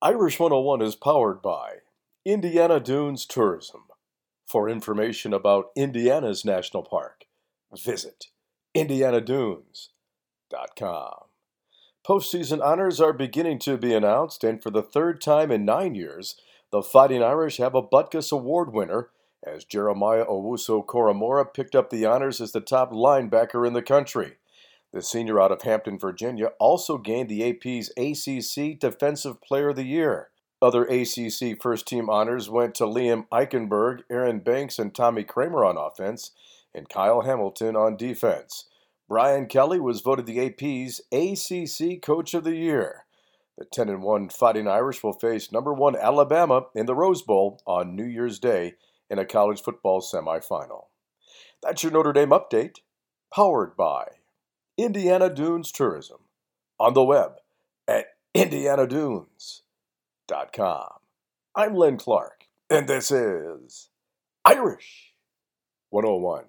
Irish 101 is powered by Indiana Dunes Tourism. For information about Indiana's national park, visit indianadunes.com. Postseason honors are beginning to be announced, and for the third time in nine years, the Fighting Irish have a Butkus Award winner as Jeremiah Owusu Koramoah picked up the honors as the top linebacker in the country. The senior out of Hampton, Virginia, also gained the AP's ACC Defensive Player of the Year. Other ACC first team honors went to Liam Eichenberg, Aaron Banks, and Tommy Kraemer on offense, and Kyle Hamilton on defense. Brian Kelly was voted the AP's ACC Coach of the Year. The 10 and 1 Fighting Irish will face number 1 Alabama in the Rose Bowl on New Year's Day in a college football semifinal. That's your Notre Dame update, powered by Indiana Dunes Tourism on the web at indianadunes.com. I'm Len Clark, and this is Irish 101.